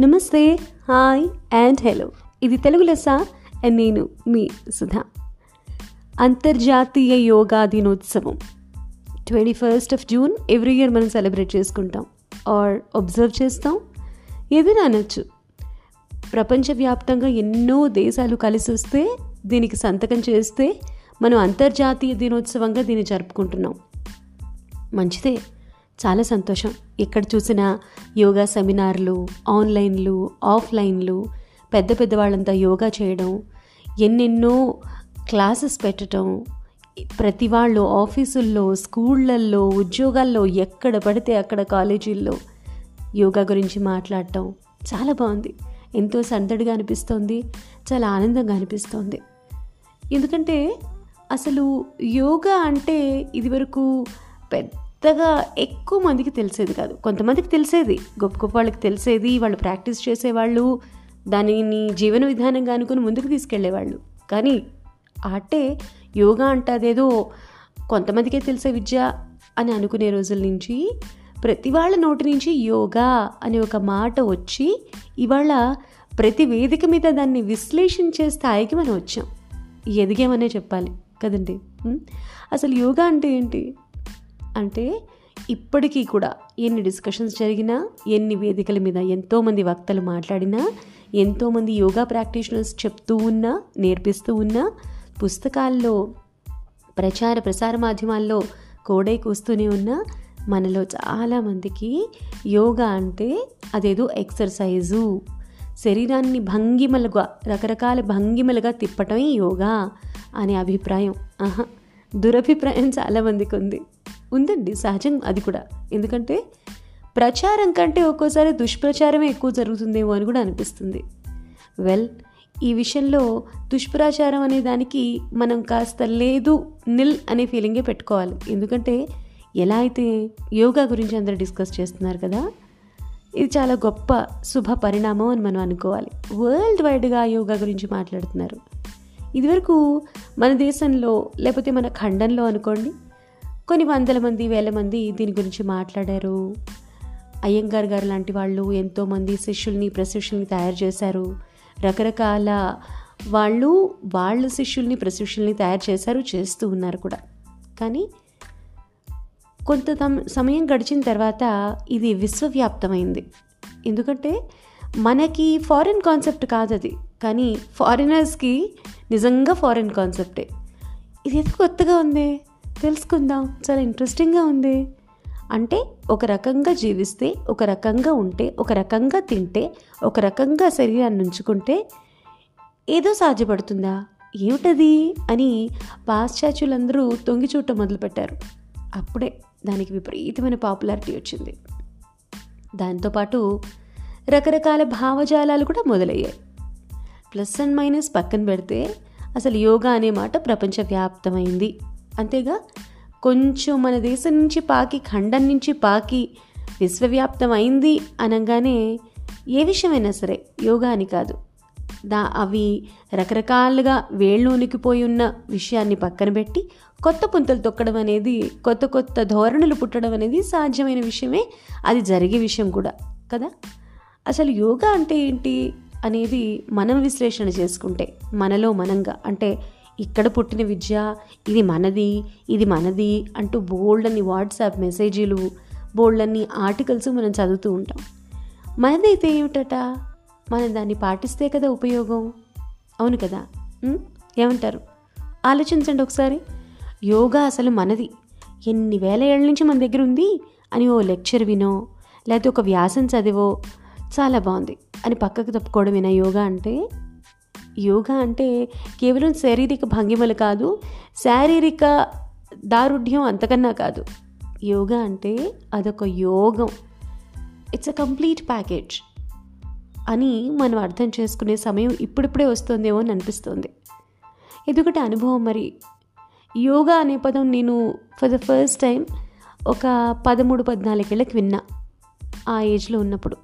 నమస్తే hi and hello. ఇది తెలుగు లెస్స అండ్ నేను మీ సుధా. అంతర్జాతీయ యోగా దినోత్సవం. Twenty first of June every year మనం సెలబ్రేట్ చేసుకుంటాం. ఆర్ అబ్జర్వ్ చేస్తాం. ఏదైనా అనొచ్చు ప్రపంచవ్యాప్తంగా ఎన్నో దేశాలు కలిసి వస్తే దీనికి సంతకం చేస్తే మనం అంతర్జాతీయ దినోత్సవంగా దీన్ని జరుపుకుంటున్నాం. మంచిదే. చాలా సంతోషం. ఎక్కడ చూసినా యోగా సెమినార్లు ఆన్లైన్లు ఆఫ్లైన్లు పెద్ద పెద్ద వాళ్ళంతా యోగా చేయడం ఎన్నెన్నో క్లాసెస్ పెట్టడం ప్రతి వాళ్ళు ఆఫీసుల్లో స్కూళ్ళల్లో ఉద్యోగాల్లో ఎక్కడ పడితే అక్కడ కాలేజీల్లో యోగా గురించి మాట్లాడటం చాలా బాగుంది. ఎంతో సందడిగా అనిపిస్తోంది చాలా ఆనందంగా అనిపిస్తోంది. ఎందుకంటే అసలు యోగా అంటే ఇదివరకు పెద్ద పెద్దగా ఎక్కువ మందికి తెలిసేది కాదు. కొంతమందికి తెలిసేది. గొప్ప గొప్ప వాళ్ళకి తెలిసేది వాళ్ళు ప్రాక్టీస్ చేసేవాళ్ళు దానిని జీవన విధానంగా అనుకుని ముందుకు తీసుకెళ్ళేవాళ్ళు. కానీ ఆటే యోగా అంటే అదేదో కొంతమందికే తెలిసే విద్య అని అనుకునే రోజుల నుంచి ప్రతి వాళ్ళ నోటి నుంచి యోగా అనే ఒక మాట వచ్చి ఇవాళ ప్రతి వేదిక మీద దాన్ని విశ్లేషించే స్థాయికి మనం వచ్చాం. ఎదిగామనే చెప్పాలి కదండి? అసలు యోగా అంటే ఏంటి? అంటే ఇప్పటికీ కూడా ఎన్ని డిస్కషన్స్ జరిగినా ఎన్ని వేదికల మీద ఎంతోమంది వక్తలు మాట్లాడినా ఎంతోమంది యోగా ప్రాక్టీషనర్స్ చెప్తూ ఉన్నా నేర్పిస్తూ ఉన్నా పుస్తకాల్లో ప్రచార ప్రసార మాధ్యమాల్లో కోడై కూస్తూనే ఉన్నా మనలో చాలామందికి యోగా అంటే అదేదో ఎక్సర్సైజు శరీరాన్ని భంగిమలుగా రకరకాల భంగిమలుగా తిప్పటమే యోగా అనే అభిప్రాయం. ఆహా దురభిప్రాయం చాలామందికి ఉంది ఉందండి సహజం అది కూడా. ఎందుకంటే ప్రచారం కంటే ఒక్కోసారి దుష్ప్రచారమే ఎక్కువ జరుగుతుందేమో అని కూడా అనిపిస్తుంది. వెల్ ఈ విషయంలో దుష్ప్రచారం అనే దానికి మనం కాస్త లేదు నిల్ అనే ఫీలింగే పెట్టుకోవాలి. ఎందుకంటే ఎలా అయితే యోగా గురించి అందరూ డిస్కస్ చేస్తున్నారు కదా ఇది చాలా గొప్ప శుభ పరిణామం అని మనం అనుకోవాలి. వరల్డ్ వైడ్గా యోగా గురించి మాట్లాడుతున్నారు. ఇదివరకు మన దేశంలో లేకపోతే మన ఖండంలో అనుకోండి కొన్ని వందల మంది వేల మంది దీని గురించి మాట్లాడారు. అయ్యంగార్ గారు లాంటి వాళ్ళు ఎంతోమంది శిష్యుల్ని ప్రశిష్యుల్ని తయారు చేశారు. రకరకాల వాళ్ళు వాళ్ళ శిష్యుల్ని ప్రశిష్యుల్ని తయారు చేశారు చేస్తూ ఉన్నారు కూడా. కానీ కొంత సమయం గడిచిన తర్వాత ఇది విశ్వవ్యాప్తమైంది. ఎందుకంటే మనకి ఫారిన్ కాన్సెప్ట్ కాదు అది కానీ ఫారినర్స్కి నిజంగా ఫారిన్ కాన్సెప్టే. ఇది ఎందుకు కొత్తగా ఉంది? తెలుసుకుందాం. చాలా ఇంట్రెస్టింగ్గా ఉంది. అంటే ఒక రకంగా జీవిస్తే ఒక రకంగా ఉంటే ఒక రకంగా తింటే ఒక రకంగా శరీరాన్ని ఉంచుకుంటే ఏదో సాధ్యపడుతుందా? ఏమిటది? అని పాశ్చాత్యులందరూ తొంగి చూడటం మొదలుపెట్టారు. అప్పుడే దానికి విపరీతమైన పాపులారిటీ వచ్చింది. దాంతోపాటు రకరకాల భావజాలాలు కూడా మొదలయ్యాయి. ప్లస్ అండ్ మైనస్ పక్కన పెడితే అసలు యోగా అనే మాట ప్రపంచవ్యాప్తమైంది. అంతేగా కొంచెం మన దేశం నుంచి పాకి ఖండం నుంచి పాకి విశ్వవ్యాప్తం అయింది అనగానే ఏ విషయమైనా సరే యోగా అని కాదు. దా అవి రకరకాలుగా వేళ్ళు ఉనికిపోయి ఉన్న విషయాన్ని పక్కన పెట్టి కొత్త పుంతలు తొక్కడం అనేది కొత్త కొత్త ధోరణులు పుట్టడం అనేది సాధ్యమైన విషయమే. అది జరిగే విషయం కూడా కదా? అసలు యోగా అంటే ఏంటి అనేది మనం విశ్లేషణ చేసుకుంటే మనలో మనంగా అంటే ఇక్కడ పుట్టిన విద్య ఇది మనది ఇది మనది అంటూ బోల్డ్ అని వాట్సాప్ మెసేజీలు బోల్డ్ అన్ని ఆర్టికల్స్ మనం చదువుతూ ఉంటాం. మనదైతే ఏమిటట? మనం దాన్ని పాటిస్తే కదా ఉపయోగం? అవును కదా? ఏమంటారు? ఆలోచించండి ఒకసారి. యోగా అసలు మనది. ఎన్ని వేల ఏళ్ళ నుంచి మన దగ్గర ఉంది? అని ఓ లెక్చర్ వినో లేకపోతే ఒక వ్యాసం చదివో చాలా బాగుంది. అని పక్కకు తప్పుకోవడం వినా యోగా అంటే యోగా అంటే కేవలం శారీరక భంగిమలు కాదు శారీరక దారుఢ్యం అంతకన్నా కాదు. యోగా అంటే అదొక యోగం. ఇట్స్ అ కంప్లీట్ ప్యాకేజ్ అని మనం అర్థం చేసుకునే సమయం ఇప్పుడిప్పుడే వస్తుందేమో అని అనిపిస్తుంది. ఎందుకంటే అనుభవం మరి. యోగా అనే పదం నేను ఫర్ ద ఫస్ట్ టైం ఒక పదమూడు పద్నాలుగేళ్ళకి విన్నా ఆ ఏజ్లో ఉన్నప్పుడు.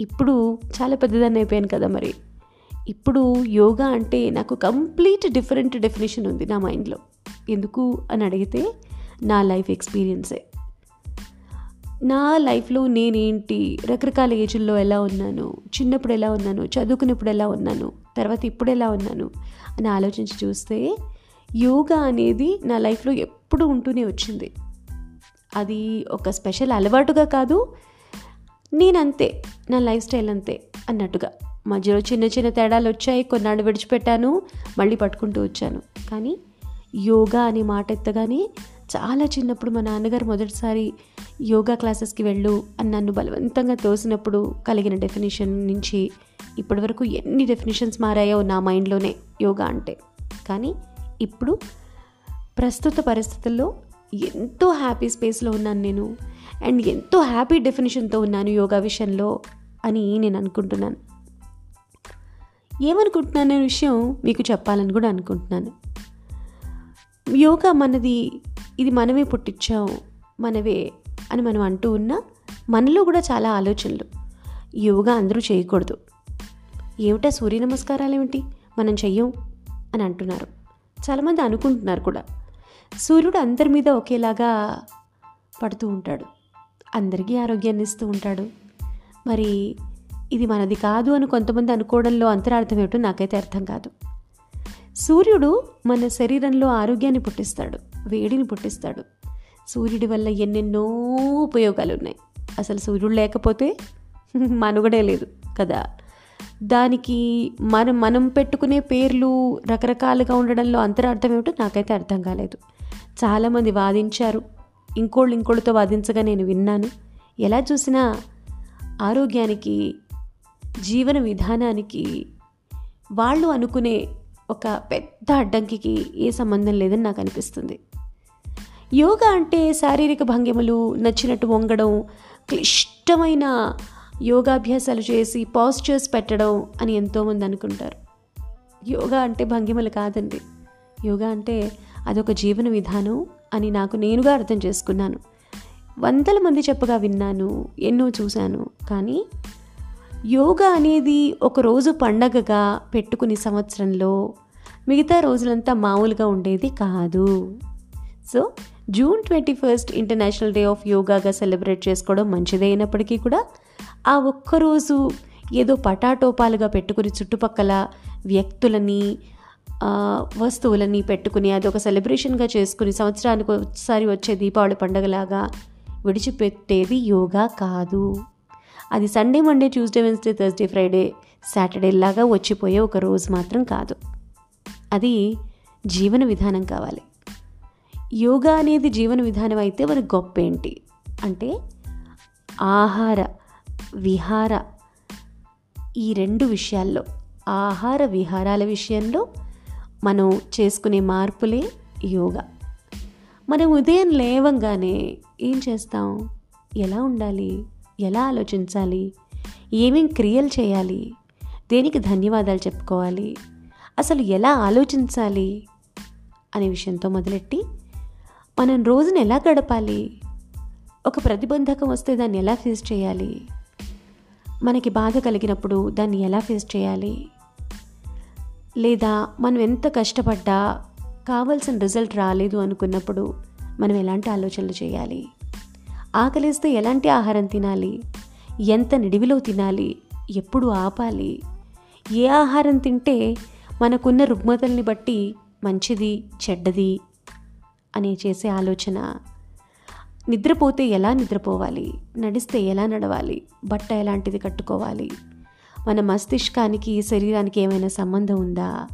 ఇప్పుడు చాలా పెద్దదాన్ని అయిపోయాను కదా మరి. ఇప్పుడు యోగా అంటే నాకు కంప్లీట్ డిఫరెంట్ డెఫినేషన్ ఉంది నా మైండ్లో. ఎందుకు అని అడిగితే నా లైఫ్ ఎక్స్పీరియన్సే. నా లైఫ్లో నేనేంటి రకరకాల ఏజ్ల్లో ఎలా ఉన్నాను చిన్నప్పుడు ఎలా ఉన్నాను చదువుకున్నప్పుడు ఎలా ఉన్నాను తర్వాత ఇప్పుడు ఎలా ఉన్నాను అని ఆలోచించి చూస్తే యోగా అనేది నా లైఫ్లో ఎప్పుడు ఉంటూనే వచ్చింది. అది ఒక స్పెషల్ అలవాటుగా కాదు నేనంతే నా లైఫ్ స్టైల్ అంతే అన్నట్టుగా. మధ్యలో చిన్న చిన్న తేడాలు వచ్చాయి కొన్నాళ్ళు విడిచిపెట్టాను మళ్ళీ పట్టుకుంటూ వచ్చాను. కానీ యోగా అనే మాట ఎత్తగానే చాలా చిన్నప్పుడు మా నాన్నగారు మొదటిసారి యోగా క్లాసెస్కి వెళ్ళు అని నన్ను బలవంతంగా తోసినప్పుడు కలిగిన డెఫినేషన్ నుంచి ఇప్పటివరకు ఎన్ని డెఫినేషన్స్ మారాయో నా మైండ్లోనే యోగా అంటే. కానీ ఇప్పుడు ప్రస్తుత పరిస్థితుల్లో ఎంతో హ్యాపీ స్పేస్లో ఉన్నాను నేను అండ్ ఎంతో హ్యాపీ డెఫినేషన్తో ఉన్నాను యోగా విషయంలో అని నేను అనుకుంటున్నాను. ఏమనుకుంటున్నాను అనే విషయం మీకు చెప్పాలని కూడా అనుకుంటున్నాను. యోగా మనది ఇది మనమే పుట్టించాం మనవే అని మనం అంటూ ఉన్నా మనలో కూడా చాలా ఆలోచనలు. యోగా అందరూ చేయకూడదు. ఏమిటా సూర్య నమస్కారాలు ఏమిటి? మనం చెయ్యం అని అంటున్నారు. చాలామంది అనుకుంటున్నారు కూడా. సూర్యుడు అందరి మీద ఒకేలాగా పడుతూ ఉంటాడు. అందరికీ ఆరోగ్యాన్ని ఇస్తూ ఉంటాడు. మరి ఇది మనది కాదు అని కొంతమంది అనుకోవడంలో అంతరార్థం ఏమిటో నాకైతే అర్థం కాదు. సూర్యుడు మన శరీరంలో ఆరోగ్యాన్ని పుట్టిస్తాడు వేడిని పుట్టిస్తాడు. సూర్యుడి వల్ల ఎన్నెన్నో ఉపయోగాలు ఉన్నాయి అసలు సూర్యుడు లేకపోతే మనుగడే లేదు కదా. దానికి మనం మనం పెట్టుకునే పేర్లు రకరకాలుగా ఉండడంలో అంతరార్థం ఏమిటో నాకైతే అర్థం కాలేదు. చాలామంది వాదించారు. ఇంకోళ్ళు ఇంకోళ్ళతో వాదించగా నేను విన్నాను. ఎలా చూసినా ఆరోగ్యానికి జీవన విధానానికి వాళ్ళు అనుకునే ఒక పెద్ద అడ్డంకికి ఏ సంబంధం లేదని నాకు అనిపిస్తుంది. యోగా అంటే శారీరక భంగిమలు నచ్చినట్టు వంగడం క్లిష్టమైన యోగాభ్యాసాలు చేసి పాస్చర్స్ పెట్టడం అని ఎంతోమంది అనుకుంటారు. యోగా అంటే భంగిమలు కాదండి. యోగా అంటే అదొక జీవన విధానం అని నాకు నేనుగా అర్థం చేసుకున్నాను. వందల మంది చెప్పగా విన్నాను ఎన్నో చూశాను కానీ యోగా అనేది ఒకరోజు పండగగా పెట్టుకుని సంవత్సరంలో మిగతా రోజులంతా మామూలుగా ఉండేది కాదు. So June twenty first international day of యోగాగా celebrate చేసుకోవడం మంచిదే అయినప్పటికీ కూడా ఆ ఒక్కరోజు ఏదో పటాటోపాలుగా పెట్టుకుని చుట్టుపక్కల వ్యక్తులని వస్తువులని పెట్టుకుని అదొక సెలబ్రేషన్గా చేసుకుని సంవత్సరానికి ఒకసారి వచ్చే దీపావళి పండగలాగా విడిచిపెట్టేది యోగా కాదు. అది Sunday Monday Tuesday Wednesday Thursday Friday Saturday లాగా వచ్చిపోయే ఒక రోజు మాత్రం కాదు. అది జీవన విధానం కావాలి. యోగా అనేది జీవన విధానం అయితే మరి గొప్ప ఏంటి అంటే ఆహార విహార ఈ రెండు విషయాల్లో ఆహార విహారాల విషయంలో మనం చేసుకునే మార్పులే యోగా. మనం ఉదయం లేవంగానే ఏం చేస్తాం? ఎలా ఉండాలి? ఎలా ఆలోచించాలి? ఏమేం క్రియలు చేయాలి? దేనికి ధన్యవాదాలు చెప్పుకోవాలి? అసలు ఎలా ఆలోచించాలి? అనే విషయంతో మొదలెట్టి మనం రోజును ఎలా గడపాలి? ఒక ప్రతిబంధకం వస్తే దాన్ని ఎలా ఫేస్ చేయాలి? మనకి బాధ కలిగినప్పుడు దాన్ని ఎలా ఫేస్ చేయాలి? లేదా మనం ఎంత కష్టపడ్డా కావాల్సిన రిజల్ట్ రాలేదు అనుకున్నప్పుడు మనం ఎలాంటి ఆలోచనలు చేయాలి? ఆకలిస్తే ఎలాంటి ఆహారం తినాలి? ఎంత నిడివిలో తినాలి? ఎప్పుడు ఆపాలి? ఏ ఆహారం తింటే మనకున్న రుగ్మతల్ని బట్టి మంచిది చెడ్డది అనే చేసే ఆలోచన. నిద్రపోతే ఎలా నిద్రపోవాలి? నడిస్తే ఎలా నడవాలి? బట్ట ఎలాంటిది కట్టుకోవాలి? మన మస్తిష్కానికి శరీరానికి ఏమైనా సంబంధం ఉందా?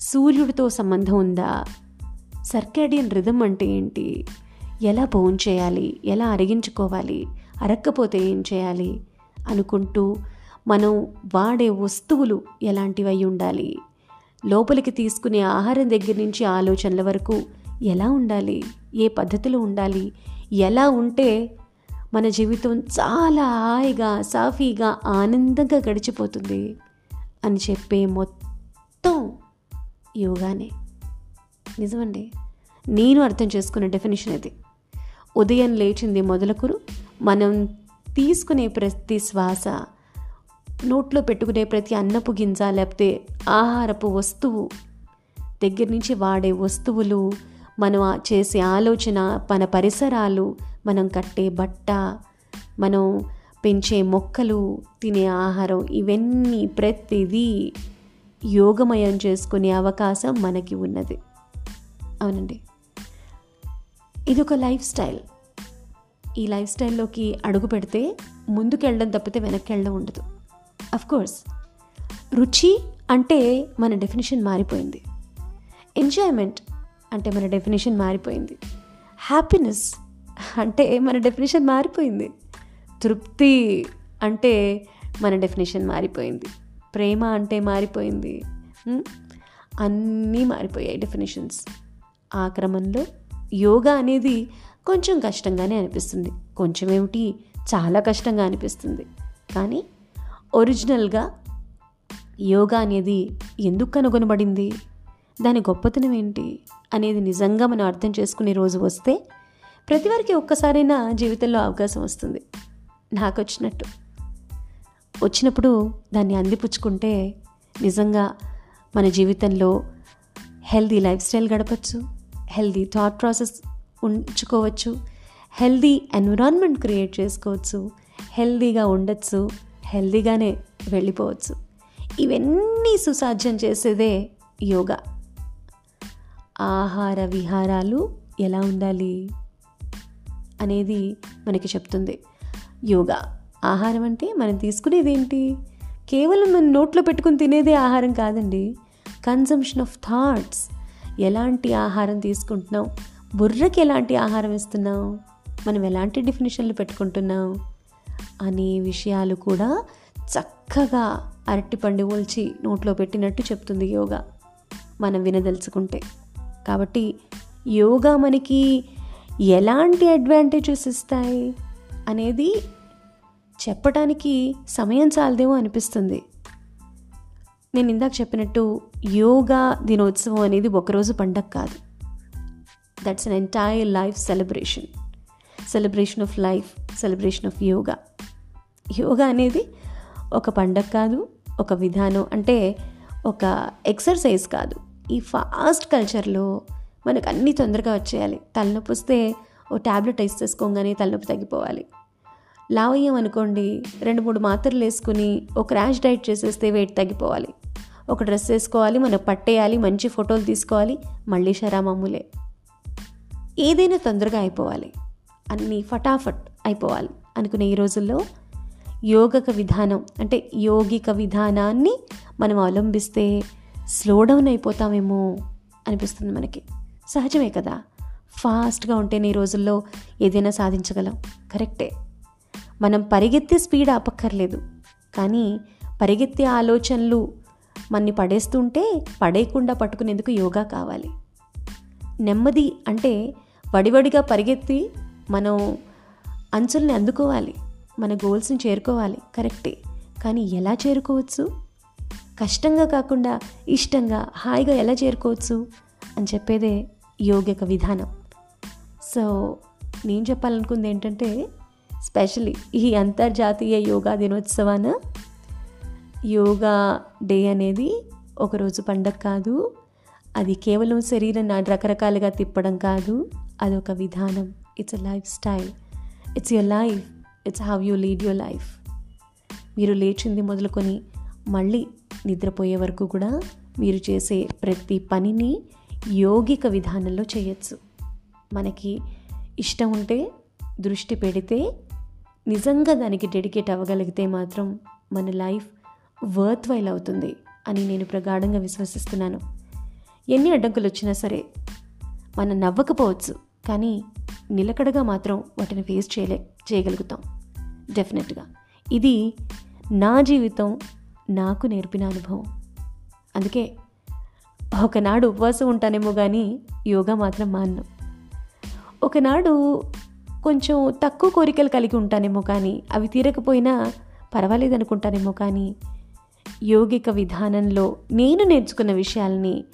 సూర్యుడితో సంబంధం ఉందా? సర్కాడియన్ రిధం అంటే ఏంటి? ఎలా భోజనం చేయాలి? ఎలా అరిగించుకోవాలి? అరక్కపోతే ఏం చేయాలి? అనుకుంటూ మనం వాడే వస్తువులు ఎలాంటివి ఉండాలి? లోపలికి తీసుకునే ఆహారం దగ్గర నుంచి ఆలోచనల వరకు ఎలా ఉండాలి? ఏ పద్ధతిలో ఉండాలి? ఎలా ఉంటే మన జీవితం చాలా హాయిగా సాఫీగా ఆనందంగా గడిచిపోతుంది అని చెప్పే మొత్తం యోగానే. నిజమండి? నేను అర్థం చేసుకున్న డెఫినేషన్ ఇది. ఉదయం లేచింది మొదలుకురు. మనం తీసుకునే ప్రతి శ్వాస నోట్లో పెట్టుకునే ప్రతి అన్నపు గింజ లేకపోతే ఆహారపు వస్తువు దగ్గర నుంచి వాడే వస్తువులు మనం చేసే ఆలోచన మన పరిసరాలు మనం కట్టే బట్ట మనం పెంచే మొక్కలు తినే ఆహారం ఇవన్నీ ప్రతిదీ యోగమయం చేసుకునే అవకాశం మనకి ఉన్నది. అవునండి. ఇది ఒక లైఫ్ స్టైల్ ఈ లైఫ్ స్టైల్లోకి అడుగు పెడితే ముందుకెళ్ళడం తప్పితే వెనక్కి వెళ్ళడం ఉండదు. అఫ్ కోర్స్ రుచి అంటే మన డెఫినేషన్ మారిపోయింది. ఎంజాయ్మెంట్ అంటే మన డెఫినేషన్ మారిపోయింది. హ్యాపీనెస్ అంటే మన డెఫినేషన్ మారిపోయింది. తృప్తి అంటే మన డెఫినేషన్ మారిపోయింది. ప్రేమ అంటే మారిపోయింది. అన్నీ మారిపోయాయి డెఫినేషన్స్ ఆ క్రమంలో యోగా అనేది కొంచెం కష్టంగానే అనిపిస్తుంది. కొంచెం ఏమిటి? చాలా కష్టంగా అనిపిస్తుంది. కానీ ఒరిజినల్గా యోగా అనేది ఎందుకు కనుగొనబడింది? దాని గొప్పతనం ఏంటి? అనేది నిజంగా మనం అర్థం చేసుకునే రోజు వస్తే ప్రతి వారికి ఒక్కసారైనా జీవితంలో అవకాశం వస్తుంది. నాకు వచ్చినట్టు. వచ్చినప్పుడు దాన్ని అందిపుచ్చుకుంటే నిజంగా మన జీవితంలో హెల్దీ లైఫ్ స్టైల్ గడపచ్చు. హెల్దీ థాట్ ప్రాసెస్ ఉంచుకోవచ్చు హెల్దీ ఎన్విరాన్మెంట్ క్రియేట్ చేసుకోవచ్చు హెల్దీగా ఉండొచ్చు హెల్దీగానే వెళ్ళిపోవచ్చు. ఇవన్నీ సుసాధ్యం చేసేదే యోగా. ఆహార విహారాలు ఎలా ఉండాలి అనేది మనకి చెప్తుంది యోగా. ఆహారం అంటే మనం తీసుకునేది ఏంటి? కేవలం మన నోట్లో పెట్టుకుని తినేదే ఆహారం కాదండి. కన్జంప్షన్ ఆఫ్ థాట్స్ ఎలాంటి ఆహారం తీసుకుంటున్నాం బుర్రకి ఎలాంటి ఆహారం ఇస్తున్నాం మనం ఎలాంటి డెఫినేషన్లు పెట్టుకుంటున్నాం అనే విషయాలు కూడా చక్కగా అరటిపండు ఓల్చి నోట్లో పెట్టినట్టు చెప్తుంది యోగా. మనం వినదలుచుకుంటే. కాబట్టి యోగా మనకి ఎలాంటి అడ్వాంటేజెస్ ఇస్తాయి? అనేది చెప్పటానికి సమయం చాలదేమో అనిపిస్తుంది. నేను ఇందాక చెప్పినట్టు యోగా దినోత్సవం అనేది ఒకరోజు పండగ కాదు. That's an entire life celebration celebration of life celebration of yoga yoga అనేది ఒక పండగ కాదు ఒక విధానం అంటే ఒక ఎక్సర్సైజ్ కాదు. ఈ ఫాస్ట్ కల్చర్లో మనకు అన్నీ తొందరగా వచ్చేయాలి. తలనొప్పి వస్తే ఓ ట్యాబ్లెట్ వేసేసుకోగానే తలనొప్పి తగ్గిపోవాలి. లావయ్యం అనుకోండి రెండు మూడు మాత్రలు వేసుకుని ఓ క్రాష్ డైట్ చేసేస్తే వెయిట్ తగ్గిపోవాలి. ఒక డ్రెస్ వేసుకోవాలి మనం పట్టేయాలి మంచి ఫోటోలు తీసుకోవాలి మళ్ళీ షరామామూలే ఏదైనా తొందరగా అయిపోవాలి. అన్నీ ఫటాఫట్ అయిపోవాలి అనుకునే ఈ రోజుల్లో యోగక విధానం అంటే యోగిక విధానాన్ని మనం అవలంబిస్తే స్లో డౌన్ అయిపోతామేమో అనిపిస్తుంది మనకి. సహజమే కదా. ఫాస్ట్గా ఉంటేనే ఈ రోజుల్లో ఏదైనా సాధించగలం. కరెక్టే. మనం పరిగెత్తే స్పీడ్ ఆపక్కర్లేదు. కానీ పరిగెత్తే ఆలోచనలు మన్ని పడేస్తుంటే పడేయకుండా పట్టుకునేందుకు యోగా కావాలి. నెమ్మది అంటే వడివడిగా పరిగెత్తి మనం అంచుల్ని అందుకోవాలి. మన గోల్స్ని చేరుకోవాలి. కరెక్టే. కానీ ఎలా చేరుకోవచ్చు? కష్టంగా కాకుండా ఇష్టంగా హాయిగా ఎలా చేరుకోవచ్చు? అని చెప్పేదే యోగిక విధానం. సో నేను చెప్పాలనుకుంది ఏంటంటే స్పెషలీ ఈ అంతర్జాతీయ యోగా దినోత్సవాన యోగా డే అనేది ఒకరోజు పండగ కాదు. అది కేవలం శరీరం రకరకాలుగా తిప్పడం కాదు. అదొక విధానం. It's a lifestyle it's your life it's how you lead your life మీరు లేచింది మొదలుకొని మళ్ళీ నిద్రపోయే వరకు కూడా మీరు చేసే ప్రతి పనిని యోగిక విధానంలో చేయొచ్చు. మనకి ఇష్టం ఉంటే దృష్టి పెడితే నిజంగా దానికి డెడికేట్ అవ్వగలిగితే మాత్రం మన లైఫ్ వర్త్ వైల్ అవుతుంది అని నేను ప్రగాఢంగా విశ్వసిస్తున్నాను. ఎన్ని అడ్డంకులు వచ్చినా సరే మనం నవ్వకపోవచ్చు కానీ నిలకడగా మాత్రం వాటిని ఫేస్ చేయలే చేయగలుగుతాం. డెఫినెట్గా ఇది నా జీవితం నాకు నేర్పిన అనుభవం. అందుకే ఒకనాడు ఉపవాసం ఉంటానేమో కానీ యోగా మాత్రం మాన్ను. ఒకనాడు కొంచెం తక్కువ కోరికలు కలిగి ఉంటానేమో కానీ అవి తీరకపోయినా పర్వాలేదు అనుకుంటానేమో కానీ యోగిక విధానంలో నేను నేర్చుకున్న విషయాల్ని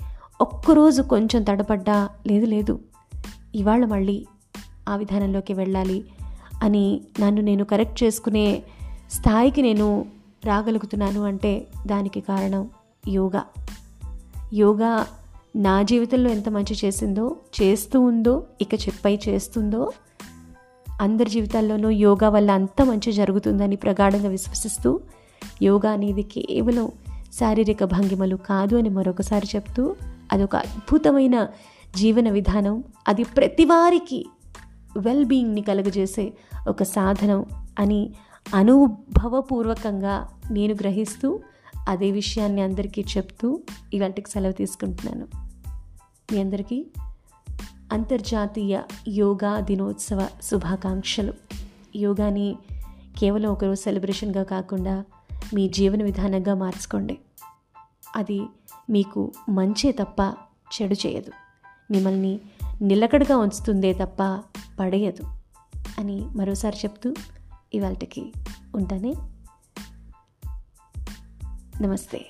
ఒక్కరోజు కొంచెం తడపడ్డా లేదు లేదు. ఇవాళ మళ్ళీ ఆ విధానంలోకి వెళ్ళాలి అని నన్ను నేను కరెక్ట్ చేసుకునే స్థాయికి నేను రాగలుగుతున్నాను అంటే దానికి కారణం యోగా. యోగా నా జీవితంలో ఎంత మంచి చేసిందో చేస్తూ ఉందో ఇక చెప్పై చేస్తుందో అందరి జీవితాల్లోనూ యోగా వల్ల అంత మంచి జరుగుతుందని ప్రగాఢంగా విశ్వసిస్తూ యోగా అనేది కేవలం శారీరక భంగిమలు కాదు అని మరొకసారి చెప్తూ అదొక అద్భుతమైన జీవన విధానం. అది ప్రతి వారికి వెల్ బీయింగ్ని కలుగజేసే ఒక సాధనం అని అనుభవపూర్వకంగా నేను గ్రహిస్తూ అదే విషయాన్ని అందరికీ చెప్తూ ఇవాటికి సెలవు తీసుకుంటున్నాను. మీ అందరికీ అంతర్జాతీయ యోగా దినోత్సవ శుభాకాంక్షలు. యోగాని కేవలం ఒకరోజు సెలబ్రేషన్గా కాకుండా మీ జీవన విధానంగా మార్చుకోండి. అది మీకు మంచే తప్ప చెడు చేయదు. మిమ్మల్ని నిలకడగా ఉంచుతుందే తప్ప పడేయదు అని మరోసారి చెప్తూ ఇవాళకి ఉంటానే. నమస్తే.